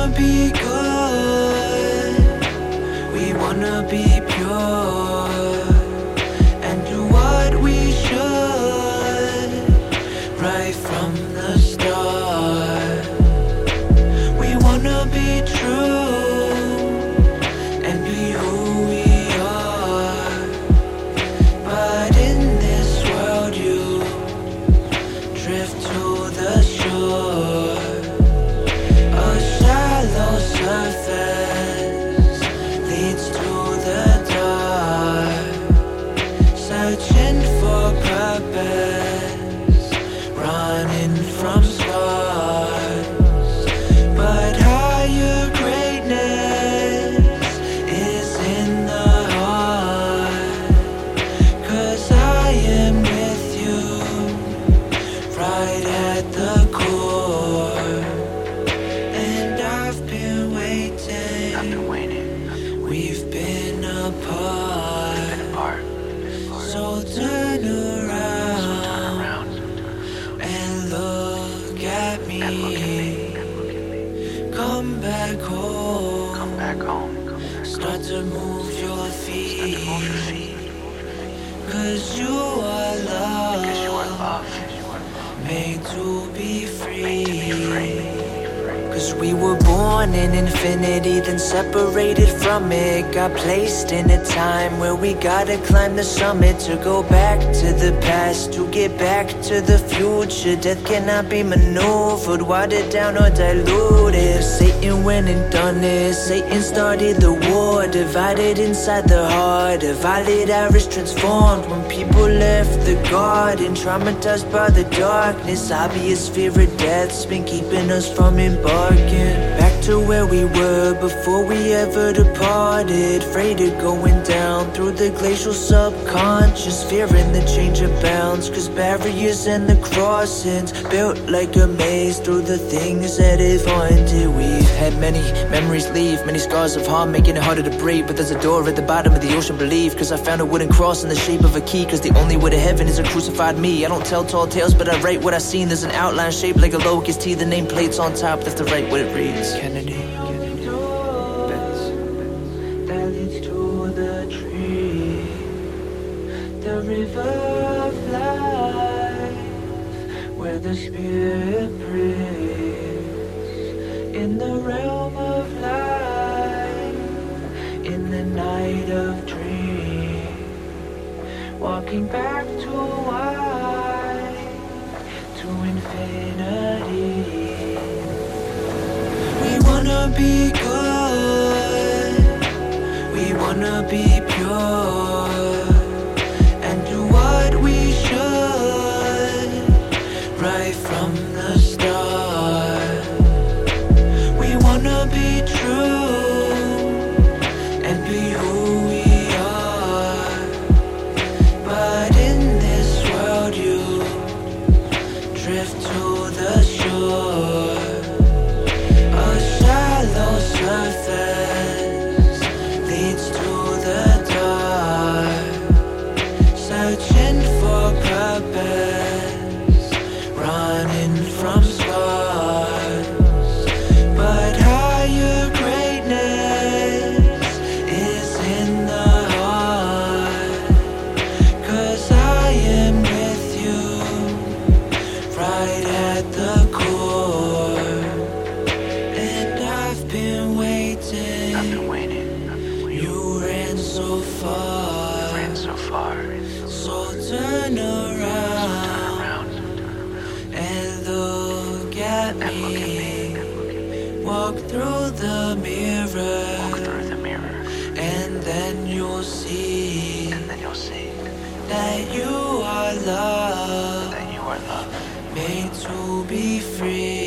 wanna be good. We wanna be pure and do what we should right from the start. We wanna be true and be who we are. But in this world, you drift Come back home. Come back home. Come back Start to move your Move your feet. feet. Cause you are Because you are love. love. You are love. Made to be free. Made to be free. Cause we were born in infinity, then separated from it. Got placed in a time where we gotta climb the summit to go back to the past, to get back to the future. Death cannot be maneuvered, watered down or diluted. Satan went and done it. Satan started the war, divided inside the heart. A violent iris transformed when people left the garden, traumatized by the darkness. Obvious fear of death's been keeping us from embarking. Back to where we were before we ever departed. Afraid of going down through the glacial subconscious. Fearing the change of bounds. Cause barriers and the crossings built like a maze through the things that have haunted. We've had many memories leave, many scars of harm, making it harder to breathe. But there's a door at the bottom of the ocean, believe. Cause I found a wooden cross in the shape of a key. Cause the only way to heaven is a crucified me. I don't tell tall tales, but I write what I seen. There's an outline shaped like a locust T. The nameplate's on top, that's the right what it reads. Kennedy. Betts. That leads to the tree. The river of life. Where the spirit breathes. In the realm of light. In the night of dreams. Walking back to why. To infinity. Be good. We wanna be pure and do what we should right from the start. We wanna be true and be who we are. But in this world, you drift to the shore. Surface leads to the dark. Searching for purpose, running from scars. But higher greatness is in the heart. Cause I am with you, right at the core. So turn around around. Turn around. and look at And me. me. And look at me. Walk through the Walk mirror, through the mirror. and then you'll see And then you'll see that you are loved, that you are loved. made to be free.